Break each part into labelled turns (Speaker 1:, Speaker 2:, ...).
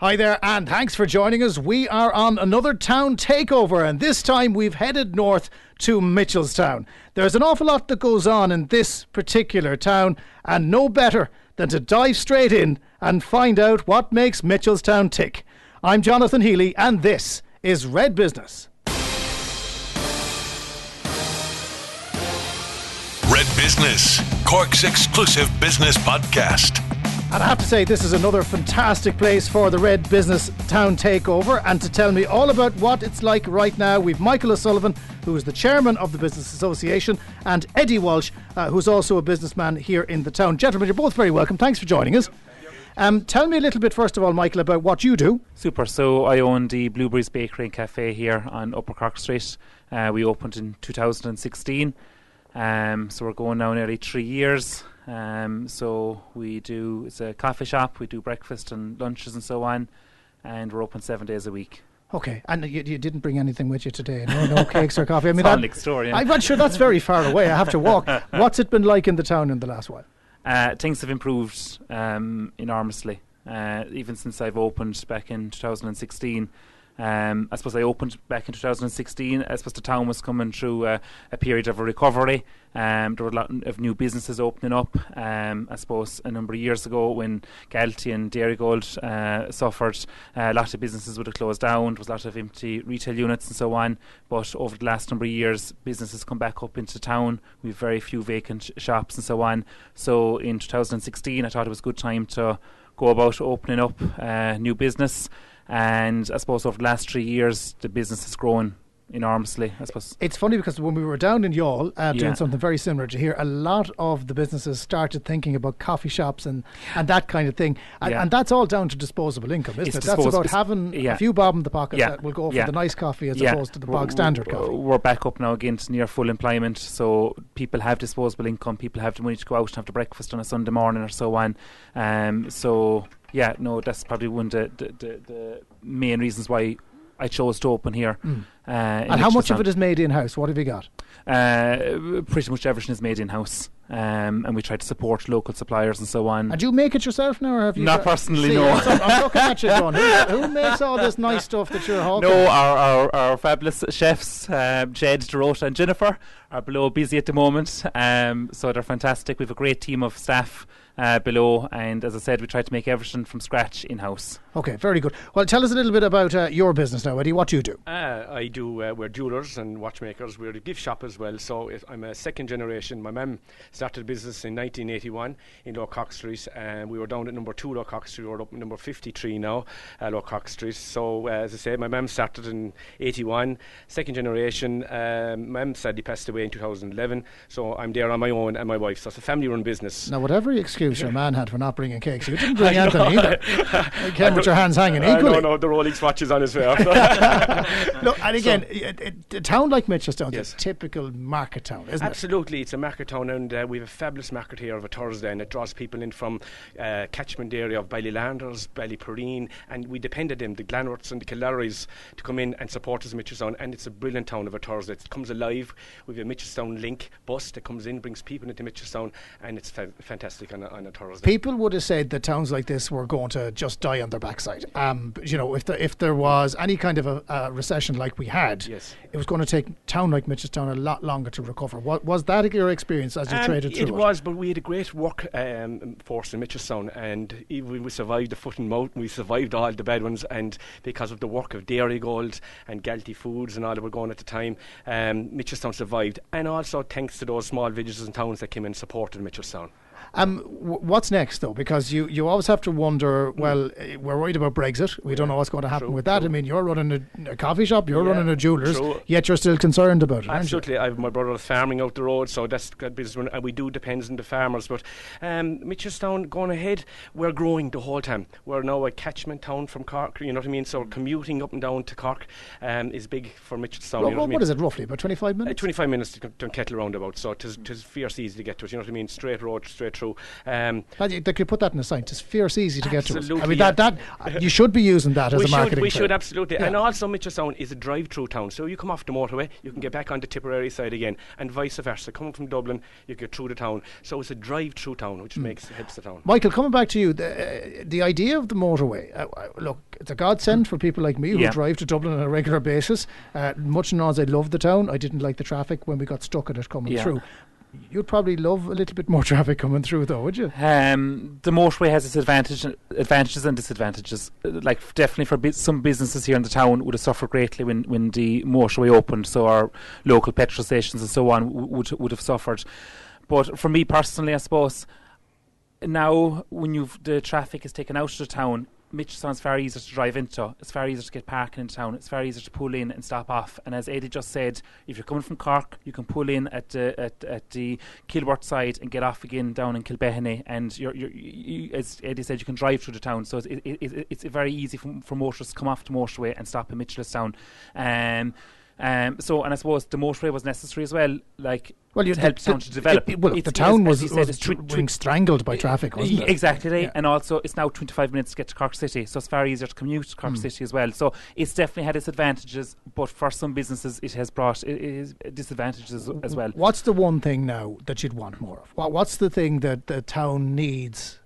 Speaker 1: Hi there, and thanks for joining us. We are on another town takeover, and this time we've headed north to Mitchelstown. There's an awful lot that goes on in this particular town, and no better than to dive straight in and find out what makes Mitchelstown tick. I'm Jonathan Healy, and this is Red Business.
Speaker 2: Red Business, Cork's exclusive business podcast.
Speaker 1: And I have to say, this is another fantastic place for the Red Business Town Takeover. And to tell me all about what it's like right now, we've Michael O'Sullivan, who is the chairman of the Business Association, and Eddie Walsh, uh, who's also a businessman here in the town. Gentlemen, you're both very welcome. Thanks for joining us. Um, tell me a little bit, first of all, Michael, about what you do.
Speaker 3: Super. So I own the Blueberries Bakery and Cafe here on Upper Cork Street. Uh, we opened in 2016. Um, so we're going now nearly three years. Um, so we do it's a coffee shop. We do breakfast and lunches and so on, and we're open seven days a week.
Speaker 1: Okay, and you, you didn't bring anything with you today. No, no cakes or coffee. I mean, that-
Speaker 3: door, yeah.
Speaker 1: I'm not sure that's very far away. I have to walk. What's it been like in the town in the last while?
Speaker 3: Uh, things have improved um, enormously, uh, even since I've opened back in 2016. Um, I suppose I opened back in 2016. I suppose the town was coming through a period of a recovery. Um, there were a lot of new businesses opening up. Um, I suppose a number of years ago, when Galtee and Dairygold uh, suffered, uh, a lot of businesses would have closed down. There was a lot of empty retail units and so on. But over the last number of years, businesses come back up into town. We've very few vacant sh- shops and so on. So in 2016, I thought it was a good time to go about opening up uh, new business. And I suppose over the last three years, the business has grown enormously. I suppose.
Speaker 1: It's funny because when we were down in Youghal uh, doing
Speaker 3: Yeah.
Speaker 1: something very similar to here, a lot of the businesses started thinking about coffee shops and, and that kind of thing. And,
Speaker 3: Yeah.
Speaker 1: and that's all down to disposable income, isn't
Speaker 3: It's
Speaker 1: it? That's about having
Speaker 3: yeah.
Speaker 1: a few bob in the pocket that will go for the nice coffee as opposed to the bog standard coffee.
Speaker 3: We're back up now again to near full employment, so people have disposable income. People have the money to go out and have the breakfast on a Sunday morning or so on. Um, so yeah, no, that's probably one of the, the, the, the main reasons why I chose to open here. Uh,
Speaker 1: Mm. And how much of it is made in house? What have you got?
Speaker 3: Uh, pretty much everything is made in house, um, and we try to support local suppliers and so on.
Speaker 1: And do you make it yourself now, or have you?
Speaker 3: Not
Speaker 1: got-
Speaker 3: personally,
Speaker 1: See,
Speaker 3: no.
Speaker 1: I'm looking at you going, who, who makes all this nice stuff that you're hawking?
Speaker 3: No, our, our, our fabulous chefs, um, Jed, Dorota, and Jennifer, are below busy at the moment. Um, so they're fantastic. We have a great team of staff uh, below, and as I said, we try to make everything from scratch in house.
Speaker 1: Okay, very good. Well, tell us a little bit about uh, your business now, Eddie. What do you do?
Speaker 4: Uh, I do. Uh, we're jewelers and watchmakers. We're a gift shop as well. So it, I'm a second generation. My mum started business in 1981 in Lower Cork Street, and we were down at number two Lower Cork Street. We're up at number 53 now, uh, Lower Cork Street. So uh, as I say, my mum started in 81. Second generation. Um, mum sadly passed away in 2011. So I'm there on my own and my wife. So it's a family-run business.
Speaker 1: Now, whatever excuse your man had for not bringing cakes, you didn't bring anything either. You came with your hands hanging
Speaker 4: Uh,
Speaker 1: equally.
Speaker 4: no, no, the Rolex watch is on his face.
Speaker 1: Look, and again, it, it, a town like Mitchelstown is a typical market town, isn't it?
Speaker 4: Absolutely, it's a market town, and uh, we have a fabulous market here of a Thursday, and it draws people in from uh, catchment area of Ballylanders, Ballyporeen, and we depend on them, the Glanworths and the Killaries, to come in and support us in Mitchelstown, and it's a brilliant town of a Thursday. It comes alive. We have a Mitchelstown link bus that comes in, brings people into Mitchelstown, and it's fa- fantastic on a, on a Thursday.
Speaker 1: People would have said that towns like this were going to just die on their backside. Um, you know, if there, if there was any kind of a, a recession like we had,
Speaker 4: Yes.
Speaker 1: it was going to take a town like Mitchelstown a lot longer to recover. What, was that your experience as you
Speaker 4: Um,
Speaker 1: traded through
Speaker 4: it
Speaker 1: it?
Speaker 4: was, but we had a great work um, force in Mitchelstown, and even we survived the foot and mouth, and we survived all the bad ones, and because of the work of Dairygold and Galtee Foods and all that were going at the time, um, Mitchelstown survived, and also thanks to those small villages and towns that came in and supported Mitchelstown.
Speaker 1: Um, w- what's next though? Because you, you always have to wonder. Well, eh, we're worried about Brexit. We don't know what's going to happen
Speaker 4: True,
Speaker 1: with that. I mean, you're running a, a coffee shop. You're
Speaker 4: Yeah,
Speaker 1: running a jewelers.
Speaker 4: true.
Speaker 1: Yet you're still concerned about it.
Speaker 4: Absolutely, I have my brother farming out the road, so that's good business. And we do depends on the farmers, but um, Mitchelstown going ahead, we're growing the whole time. We're now a catchment town from Cork. You know what I mean? So commuting up and down to Cork um, is big for Mitchelstown.
Speaker 1: Well,
Speaker 4: you know what
Speaker 1: what
Speaker 4: mean?
Speaker 1: is it roughly? About 25
Speaker 4: Uh,
Speaker 1: minutes?
Speaker 4: 25 minutes to Kettle roundabout, so tis tis fierce easy to get to it. You know what I mean? Straight road, straight way through. Um,
Speaker 1: They could put that in a sign. It's fierce easy to get to. Us. I mean,
Speaker 4: yeah.
Speaker 1: that, that you should be using that as
Speaker 4: we
Speaker 1: a marketing
Speaker 4: should, we
Speaker 1: tool.
Speaker 4: should absolutely,
Speaker 1: Yeah.
Speaker 4: and also Mitchelstown is a drive-through town. So you come off the motorway, you can get back on the Tipperary side again, and vice versa. Coming from Dublin, you get through the town. So it's a drive-through town, which makes helps the town.
Speaker 1: Michael, coming back to you, the, uh, the idea of the motorway, uh, uh, look, it's a godsend for people like me who
Speaker 3: Yeah.
Speaker 1: drive to Dublin on a regular basis. Uh, much as I love the town, I didn't like the traffic when we got stuck at it coming
Speaker 3: Yeah.
Speaker 1: through. You'd probably love a little bit more traffic coming through, though, would you?
Speaker 3: Um, the motorway has its advantage, advantages and disadvantages. Uh, Like definitely for some businesses here in the town would have suffered greatly when, when the motorway opened. So our local petrol stations and so on would would have suffered. But for me personally, I suppose now when you've the traffic is taken out of the town, Mitchelstown's very easy to drive into. It's very easy to get parking in town. It's very easy to pull in and stop off. And as Eddie just said, if you're coming from Cork, you can pull in at the at, at the Kilworth side and get off again down in Kilbehenny. And you're, you're, you, as Eddie said, you can drive through the town. So it's, it, it, it's very easy for, for motorists to come off the motorway and stop in Mitchelstown. Um, um, so, and I suppose the motorway was necessary as well, like
Speaker 1: Well, you
Speaker 3: to help the town to develop.
Speaker 1: It, it- well,
Speaker 3: It's-
Speaker 1: the town
Speaker 3: as-
Speaker 1: was,
Speaker 3: said,
Speaker 1: was
Speaker 3: it's twi- twi-
Speaker 1: being strangled by traffic, wasn't it?
Speaker 3: Exactly,
Speaker 1: Yeah.
Speaker 3: and also it's now 25 minutes to get to Cork City, so it's far easier to commute to Cork
Speaker 1: Mm.
Speaker 3: City as well. So it's definitely had its advantages, but for some businesses, it has brought i- i- disadvantages as well.
Speaker 1: What's the one thing now that you'd want more of? What, what's the thing that the town needs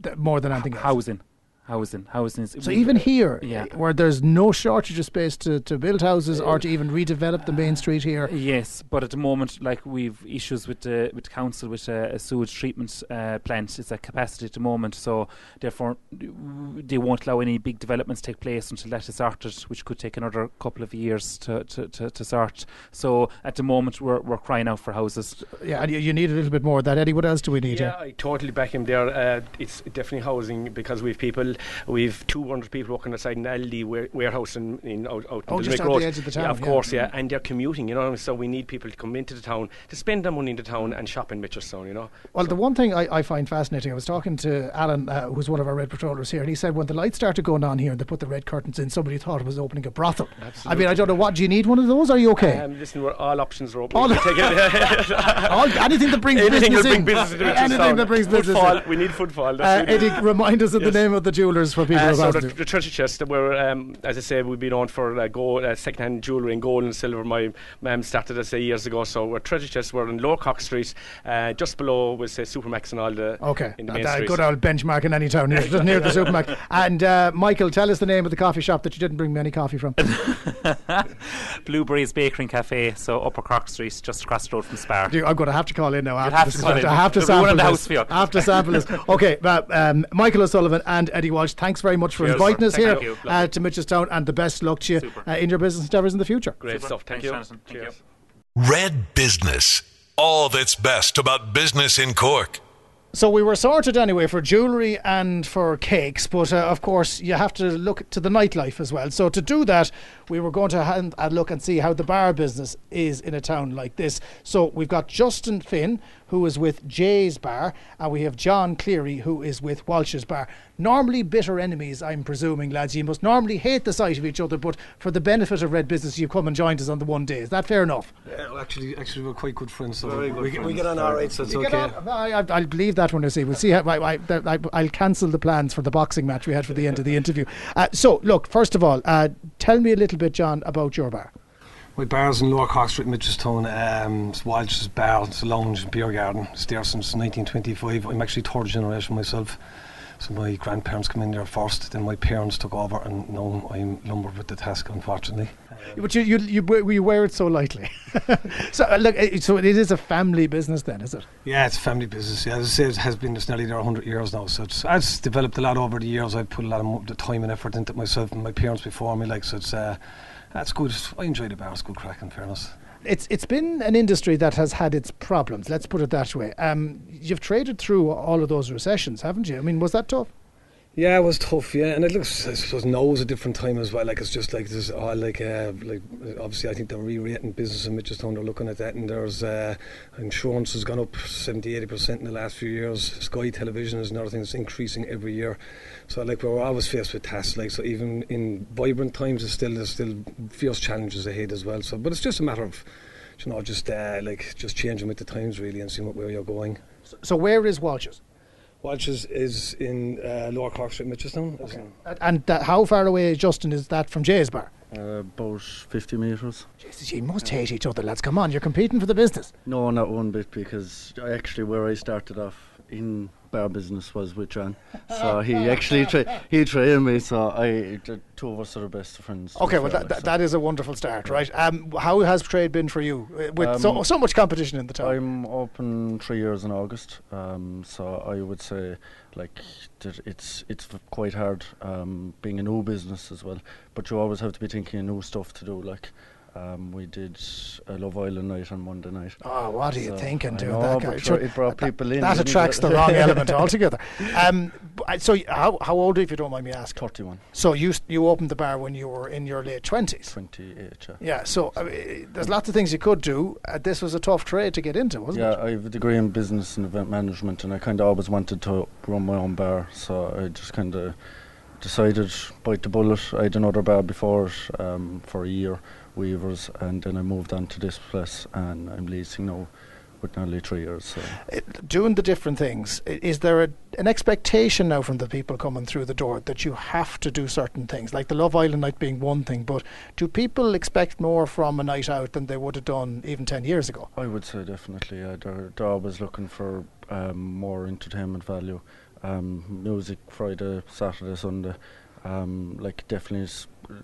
Speaker 1: that, more than anything else?
Speaker 3: Housing, housing, housing. Is,
Speaker 1: So
Speaker 3: we've-
Speaker 1: even here,
Speaker 3: yeah.
Speaker 1: where there's no shortage of space to, to build houses or to even redevelop the main street here,
Speaker 3: Yes, but at the moment, like we've issues with the with council with a, a sewage treatment uh, plant. It's at capacity at the moment, so therefore they won't allow any big developments take place until that is sorted, which could take another couple of years to, to, to, to sort. So at the moment, we're we're crying out for houses.
Speaker 1: yeah, and you, you need a little bit more of that. Eddie, what else do we need?
Speaker 4: Yeah,
Speaker 1: here?
Speaker 4: I totally back him there. Uh, it's definitely housing because we've people, we've 200 people working outside an Aldi ware- warehouse in, in out, out
Speaker 1: Oh, just
Speaker 4: Limerick
Speaker 1: out
Speaker 4: Road.
Speaker 1: the edge of the town,
Speaker 4: Yeah, of
Speaker 1: yeah.
Speaker 4: course, yeah, and they're commuting, you know. So we need people to come into the town to spend their money in the town and shop in Mitchelstown, you know.
Speaker 1: Well,
Speaker 4: So-
Speaker 1: the one thing I, I find fascinating, I was talking to Alan, uh, who's one of our Red Patrollers here, and he said when the lights started going on here and they put the red curtains in, somebody thought it was opening a brothel. Absolutely. I mean, I don't know what. Do you need one of those? Are you okay?
Speaker 4: Um, listen, we're, all options are open.
Speaker 1: All-
Speaker 4: We can take it.
Speaker 1: All, anything that brings
Speaker 4: Anything
Speaker 1: business
Speaker 4: will bring
Speaker 1: in.
Speaker 4: business
Speaker 1: anything that brings business
Speaker 4: footfall,
Speaker 1: in.
Speaker 4: We need footfall.
Speaker 1: Uh, Eddie, remind us of the name of the jewellers for people
Speaker 4: Uh,
Speaker 1: who
Speaker 4: so the,
Speaker 1: about to.
Speaker 4: the treasure chest, we're, um, as I say, we've been on for uh, gold, uh, second-hand jewellery in gold and silver. My mum started us uh, years ago, so we're treasure chest. We're in Lower Cork Street, uh, just below was say Supermax and all the
Speaker 1: Okay,
Speaker 4: in the main
Speaker 1: that good old benchmark in any town near, near the supermarket. And uh, Michael, tell us the name of the coffee shop that you didn't bring me any coffee from.
Speaker 3: Blueberries Bakery and Cafe, so Upper Cork Street, just across the road from Spar.
Speaker 1: Do you- I'm going to have to call in now. After
Speaker 3: have
Speaker 1: this
Speaker 3: to call in.
Speaker 1: I have to
Speaker 3: There'll be one
Speaker 1: sample
Speaker 3: the
Speaker 1: this.
Speaker 3: house for you.
Speaker 1: I have to sample this. Okay, but, um, Michael O'Sullivan and Eddie Walsh, thanks very much for
Speaker 4: Cheers.
Speaker 1: inviting us
Speaker 3: Thank
Speaker 1: here
Speaker 3: you.
Speaker 1: uh, to Mitchelstown, and the best luck to you uh, in your business endeavours in the future.
Speaker 4: Great
Speaker 3: Super.
Speaker 4: stuff. Thank
Speaker 3: Thanks,
Speaker 4: you.
Speaker 3: Jonathan. Thank you.
Speaker 4: Cheers.
Speaker 2: Red Business. All that's best about business in Cork.
Speaker 1: So we were sorted anyway for jewellery and for cakes, but uh, of course you have to look to the nightlife as well. So to do that, we were going to hand a look and see how the bar business is in a town like this. So we've got Justin Finn, who is with Jay's Bar, and we have John Cleary, who is with Walsh's Bar. Normally bitter enemies, I'm presuming, lads. You must normally hate the sight of each other, but for the benefit of Red Business, you've come and joined us on the one day. Is that fair enough?
Speaker 5: Yeah, well, actually, actually, we're quite good friends. So we, get- we get on all right, so it's
Speaker 1: You
Speaker 5: okay.
Speaker 1: on- I, I, I'll believe that when I see. We'll see how. I, I, I, I'll cancel the plans for the boxing match we had for the end of the interview. Uh, so, look, first of all, uh, tell me a little bit, John, about your bar.
Speaker 5: My bar's in Lower Cork Street, Mitchelstown. Um, Walsh's Bar. It's a lounge and beer garden. It's there since 1925. I'm actually third generation myself. So my grandparents came in there first, then my parents took over, and now I'm lumbered with the task, unfortunately.
Speaker 1: But you, you, you, you wear it so lightly. so, uh, look, uh, so it is a family business then, is it?
Speaker 5: Yeah, it's a family business. Yeah, as I say, it has been. It's nearly there 100 years now. So it's, it's developed a lot over the years. I've put a lot of the time and effort into it myself and my parents before me. Like so, it's uh, that's good. I enjoy the bar. It's good crack. In fairness.
Speaker 1: It's it's been an industry that has had its problems. Let's put it that way. Um, you've traded through all of those recessions, haven't you? I mean, was that tough?
Speaker 5: Yeah, it was tough. Yeah, and it looks. I suppose is a different time as well. Like it's just like there's all like uh, like obviously I think they're re-rating business in Mitchelstown. They're looking at that, and there's uh, insurance has gone up 70 80 percent in the last few years. Sky Television is another thing that's increasing every year. So like we're always faced with tasks. Like so, even in vibrant times, there's still there's still fierce challenges ahead as well. So, but it's just a matter of you know just uh, like just changing with the times really and seeing what where you're going.
Speaker 1: So, so where is Walsh's?
Speaker 5: Walsh's is in uh, Lower Cork Street, Mitchelstown. Okay.
Speaker 1: And- And that, how far away, Justin, is that from Jay's Bar?
Speaker 6: Uh, about 50 metres.
Speaker 1: Jesus, you must hate each other, lads. Come on, you're competing for the business.
Speaker 6: No, not one bit, because actually where I started off in bar business was with John. So he actually tra- he trained me. So I the two of us are the best friends.
Speaker 1: Okay, well, that,
Speaker 6: like, so.
Speaker 1: that is a wonderful start, right? Um, how has trade been for you uh, with so,
Speaker 6: Um,
Speaker 1: so much competition in the town?
Speaker 6: I'm open three years in August, um, so I would say like that it's it's quite hard um, being a new business as well. But you always have to be thinking of new stuff to do. Like um, we did a Love Island night on Monday night.
Speaker 1: Oh, what are you
Speaker 6: So,
Speaker 1: thinking,
Speaker 6: I
Speaker 1: doing
Speaker 6: know,
Speaker 1: that? guy?
Speaker 6: sure, it brought
Speaker 1: that-
Speaker 6: people in,
Speaker 1: That attracts the wrong element altogether. Um, so, how, how old are you, if you don't mind me asking?
Speaker 6: Thirty-one.
Speaker 1: So, you you opened the bar when you were in your late 20s.
Speaker 6: 28, yeah.
Speaker 1: Yeah, so uh, there's lots of things you could do. Uh, this was a tough trade to get into, wasn't
Speaker 6: Yeah,
Speaker 1: it?
Speaker 6: Yeah, I have a degree in business and event management, and I kind of always wanted to run my own bar, so I just kind of decided bite the bullet. I had another bar before it, um, for a year, Weavers, and then I moved on to this place, and I'm leasing now with nearly three years. So
Speaker 1: It- doing the different things, is there a, an expectation now from the people coming through the door that you have to do certain things, like the Love Island night being one thing, but do people expect more from a night out than they would have done even 10 years ago?
Speaker 6: I would say definitely, yeah, they're, they're always looking for um, more entertainment value. Um, music Friday, Saturday, Sunday. Um, like definitely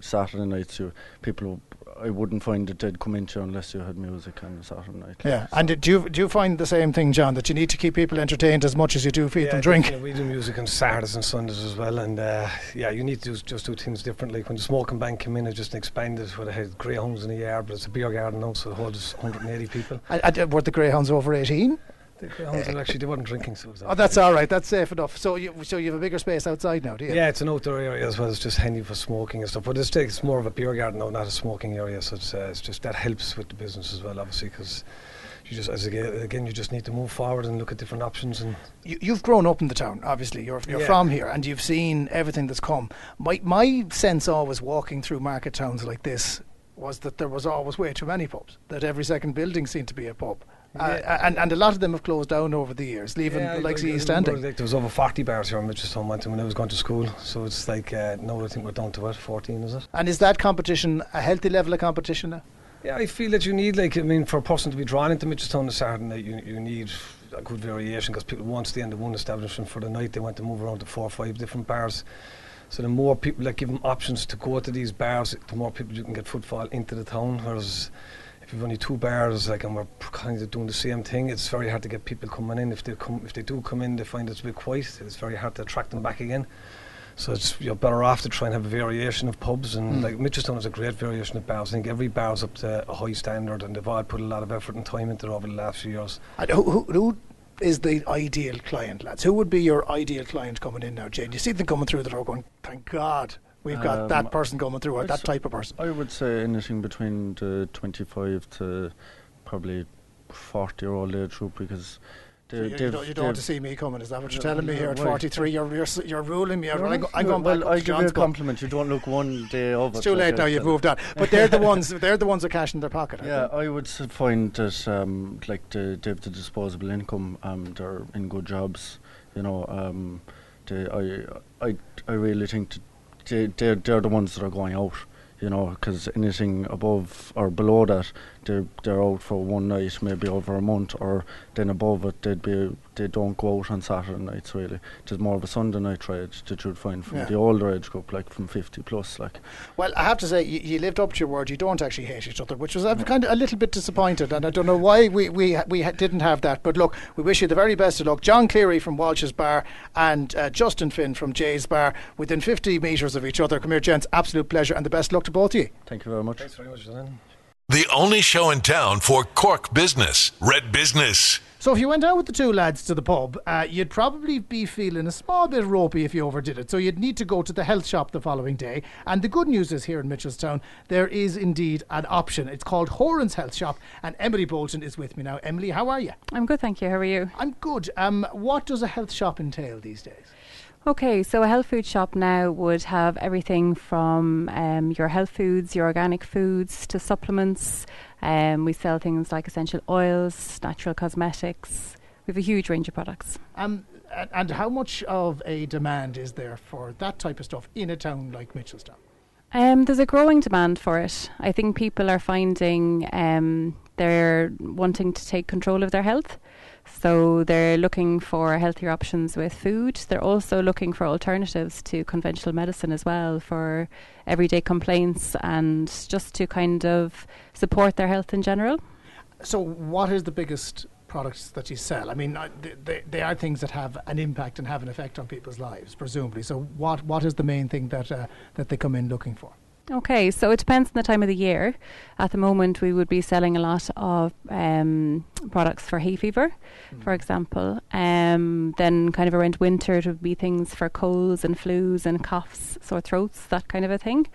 Speaker 6: Saturday nights, you people. I wouldn't find that they'd come into you unless you had music on Saturday night.
Speaker 1: Yeah, and do you, do you find the same thing, John, that you need to keep people entertained as much as you do feed them drink?
Speaker 5: definitely. We do music on Saturdays and Sundays as well, and uh, yeah, you need to do, just do things differently. When the smoking bank came in, it just expanded. Where they had greyhounds in the yard, but it's a beer garden now, so it holds 180 people.
Speaker 1: And- and were the Greyhounds over 18?
Speaker 5: The are actually they weren't drinking, so was
Speaker 1: Oh, that's all right. That's safe enough. So you, so you have a bigger space outside now, do you?
Speaker 5: Yeah, it's an outdoor area as well. It's just handy for smoking and stuff. But it's, it's more of a beer garden now, not a smoking area. So it's, uh, it's just that helps with the business as well, obviously, because you just as again, again you just need to move forward and look at different options. And
Speaker 1: You, you've grown up in the town, obviously. You're, you're
Speaker 5: Yeah.
Speaker 1: from here, and you've seen everything that's come. My my sense always walking through market towns like this was that there was always way too many pubs. That every second building seemed to be a pub, uh, and and a lot of them have closed down over the years, leaving
Speaker 5: Yeah,
Speaker 1: the
Speaker 5: I-
Speaker 1: likes of East Ending.
Speaker 5: Like, there was over 40 bars here in Mitchelstown when I was going to school. So it's like uh, now I think we're down to what 14, is it?
Speaker 1: And is that competition a healthy level of competition now?
Speaker 5: Yeah, I feel that you need, like, I mean, for a person to be drawn into Mitchelstown on a Saturday night, you, you need a good variation because people won't stay in the one establishment for the night. They want to move around to four or five different bars. So the more people that give them options to go to these bars, the more people you can get footfall into the town. Whereas if you've only two bars, like, and we're kind of doing the same thing, it's very hard to get people coming in. If they come, if they do come in, they find it's a bit quiet. It's very hard to attract them back again. So it's you're better off to try and have a variation of pubs and
Speaker 1: Mm.
Speaker 5: like Mitchelstown has a great variation of bars. I think every bar's up to a high standard and they've all put a lot of effort and time into it over the last few years.
Speaker 1: And who, who, who is the ideal client, lads? Who would be your ideal client coming in now, Jane? You see them coming through the door going, thank God we've got
Speaker 6: Um,
Speaker 1: that person coming through, or that type of person.
Speaker 6: I would say anything between the 25 to probably 40 year old age group because
Speaker 1: So
Speaker 6: they,
Speaker 1: you, you don't, you don't want to see me coming, is that what you're telling me here at 43? You're, you're, you're ruling me I'm, go- I'm going back
Speaker 6: well, I
Speaker 1: to
Speaker 6: give you a compliment. You don't look one day over.
Speaker 1: It's too late now, you've moved on. But they're the ones they're the ones with cash in their pocket.
Speaker 6: Yeah,
Speaker 1: they?
Speaker 6: I would find that um, like the, they have the disposable income. Um, they're in good jobs. You know, um, they, I, I, I really think that they, they're, they're the ones that are going out. You know, because anything above or below that, they're they're out for one night, maybe over a month, or then above it, they'd be they don't go out on Saturday nights. Really, there's more of a Sunday night trade that you'd find from
Speaker 1: Yeah.
Speaker 6: the older age group, like from 50 plus. Like,
Speaker 1: Well, I have to say, you, you lived up to your word. You don't actually hate each other, which was I'm kind of a little bit disappointed, and I don't know why we we we ha- didn't have that. But look, we wish you the very best of luck. John Cleary from Walsh's Bar and uh, Justin Finn from Jay's Bar, within 50 metres of each other. Come here, gents. Absolute pleasure, and the best luck to both of you.
Speaker 6: thank you very much.
Speaker 5: Thanks very much, Dylan.
Speaker 2: The only show in town for Cork business, Red Business.
Speaker 1: So if you went out with the two lads to the pub, uh, you'd probably be feeling a small bit ropey if you overdid it. So you'd need to go to the health shop the following day. And the good news is here in Mitchelstown, there is indeed an option. It's called Horan's Health Shop, and Emily Bolton is with me now. Emily, how are you?
Speaker 7: I'm good, thank you. How are you?
Speaker 1: I'm good. Um, what does a health shop entail these days?
Speaker 7: Okay, so a health food shop now would have everything from um, your health foods, your organic foods, to supplements. Um, we sell things like essential oils, natural cosmetics, We have a huge range of products.
Speaker 1: Um, and how much of a demand is there for that type of stuff in a town like Mitchelstown?
Speaker 7: Um, there's a growing demand for it. I think people are finding um, they're wanting to take control of their health. So they're looking for healthier options with food. They're also looking for alternatives to conventional medicine as well for everyday complaints and just to kind of support their health in general.
Speaker 1: So, what is the biggest products that you sell? I mean, uh, they, they, are things that have an impact and have an effect on people's lives, presumably. So, what, what is the main thing that uh, that they come in looking for?
Speaker 7: Okay, so it depends on the time of the year. At the moment, we would be selling a lot of um, products for hay fever, for example. Um, then, kind of around winter, it would be things for colds and flus and coughs, sore throats, that kind of a thing.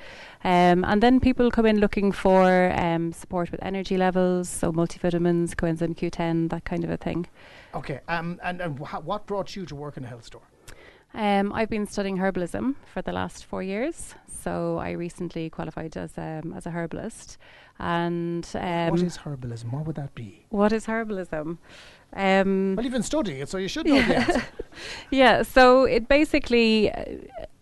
Speaker 7: Um, and then people come in looking for um, support with energy levels, so multivitamins, coenzyme Q10, that kind of a thing.
Speaker 1: Okay, um, and, and wh- what brought you to work in a health store?
Speaker 7: Um, I've been studying herbalism for the last four years, so I recently qualified as um, as a herbalist. And um,
Speaker 1: what is herbalism? What would that be?
Speaker 7: what is herbalism? Um,
Speaker 1: Well, you've been studying it, so you should know the answer.
Speaker 7: yeah, so it basically uh,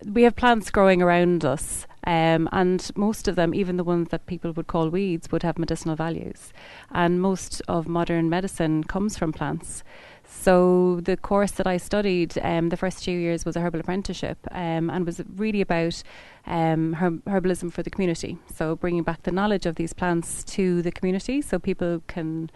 Speaker 7: we have plants growing around us, um, and most of them, even the ones that people would call weeds, would have medicinal values. And most of modern medicine comes from plants. So the course that I studied, um, the first two years was a herbal apprenticeship, um, and was really about um, herb- herbalism for the community. So bringing back the knowledge of these plants to the community, so people can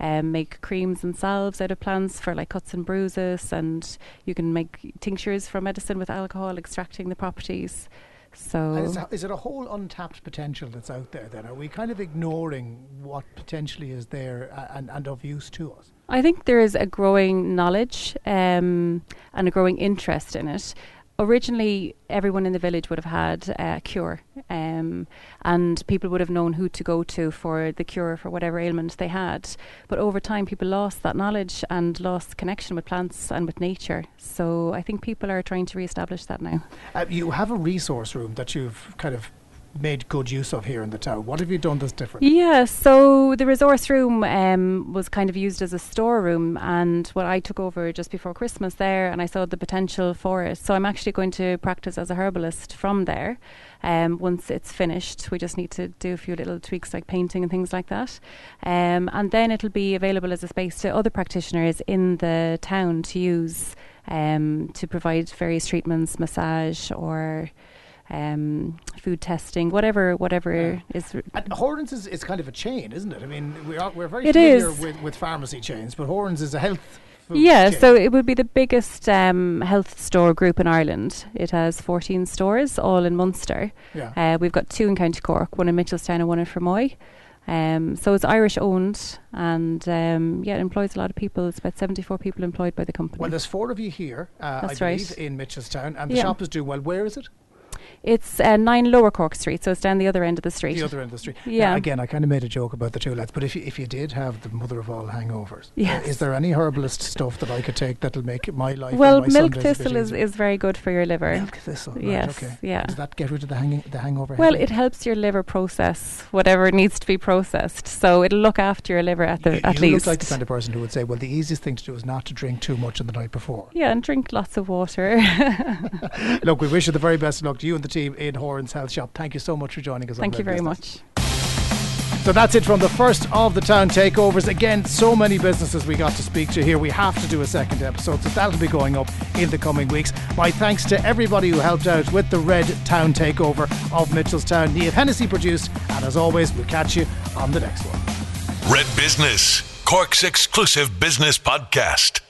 Speaker 7: um, make creams and salves out of plants for like cuts and bruises, and you can make tinctures from medicine with alcohol, extracting the properties. So
Speaker 1: is, is it a whole untapped potential that's out there then? Are we kind of ignoring what potentially is there and, and of use to us?
Speaker 7: I think there is a growing knowledge um, and a growing interest in it. Originally, everyone in the village would have had a cure, um, and people would have known who to go to for the cure for whatever ailment they had. But over time, people lost that knowledge and lost connection with plants and with nature. So I think people are trying to re-establish that now.
Speaker 1: Uh, you have a resource room that you've kind of made good use of here in the town. What have you done that's different?
Speaker 7: Yeah, so the resource room um, was kind of used as a storeroom, and what I took over just before Christmas there, and I saw the potential for it. So I'm actually going to practice as a herbalist from there. Um, once it's finished, we just need to do a few little tweaks like painting and things like that, um, and then it'll be available as a space to other practitioners in the town to use um, to provide various treatments, massage or um, food testing, whatever, whatever
Speaker 1: Yeah.
Speaker 7: is
Speaker 1: And Horan's is, is kind of a chain, isn't it? I mean, we are, we're very
Speaker 7: It
Speaker 1: familiar
Speaker 7: is.
Speaker 1: With, with pharmacy chains, but Horan's is a health food
Speaker 7: Yeah,
Speaker 1: chain.
Speaker 7: so it would be the biggest um, health store group in Ireland. It has 14 stores, all in Munster.
Speaker 1: yeah.
Speaker 7: Uh, we've got two in County Cork, one in Mitchelstown and one in Fermoy. Um, so it's Irish owned and um, yeah, it employs a lot of people. It's about 74 people employed by the company.
Speaker 1: Well, there's four of you here, uh, I
Speaker 7: That's
Speaker 1: believe,
Speaker 7: right.
Speaker 1: in Mitchelstown, and the
Speaker 7: Yeah.
Speaker 1: shop is doing well. Where is it?
Speaker 7: It's uh, 9 Lower Cork Street, so it's down the other end of the street.
Speaker 1: The other end of the street.
Speaker 7: Yeah.
Speaker 1: Now, again, I kind of made a joke about the two lads, but if you, if you did have the mother of all hangovers, uh,
Speaker 7: Yes.
Speaker 1: is there any herbalist stuff that I could take that'll make my life? and
Speaker 7: well,
Speaker 1: my
Speaker 7: milk
Speaker 1: Sundays a bit
Speaker 7: thistle is, is very good for your liver.
Speaker 1: Milk thistle. Right,
Speaker 7: Yes,
Speaker 1: okay.
Speaker 7: yeah.
Speaker 1: Does that get rid of the hanging, the hangover?
Speaker 7: Well,
Speaker 1: headache?
Speaker 7: it helps your liver process whatever needs to be processed. So it'll look after your liver at the
Speaker 1: you,
Speaker 7: at
Speaker 1: you
Speaker 7: least.
Speaker 1: look like the kind of person who would say, "Well, the easiest thing to do is not to drink too much on the night before."
Speaker 7: yeah, and drink lots of water.
Speaker 1: Look, we wish you the very best of luck to you and the team in Horan's Health Shop. Thank you so much for joining us. on
Speaker 7: Thank you very
Speaker 1: Business.
Speaker 7: much.
Speaker 1: So that's it from the first of the town takeovers. Again, so many businesses we got to speak to here. We have to do a second episode, so that'll be going up in the coming weeks. My thanks to everybody who helped out with the Red Town takeover of Mitchelstown. Neil Hennessy produced, and as always, we'll catch you on the next one.
Speaker 2: Red Business, Cork's exclusive business podcast.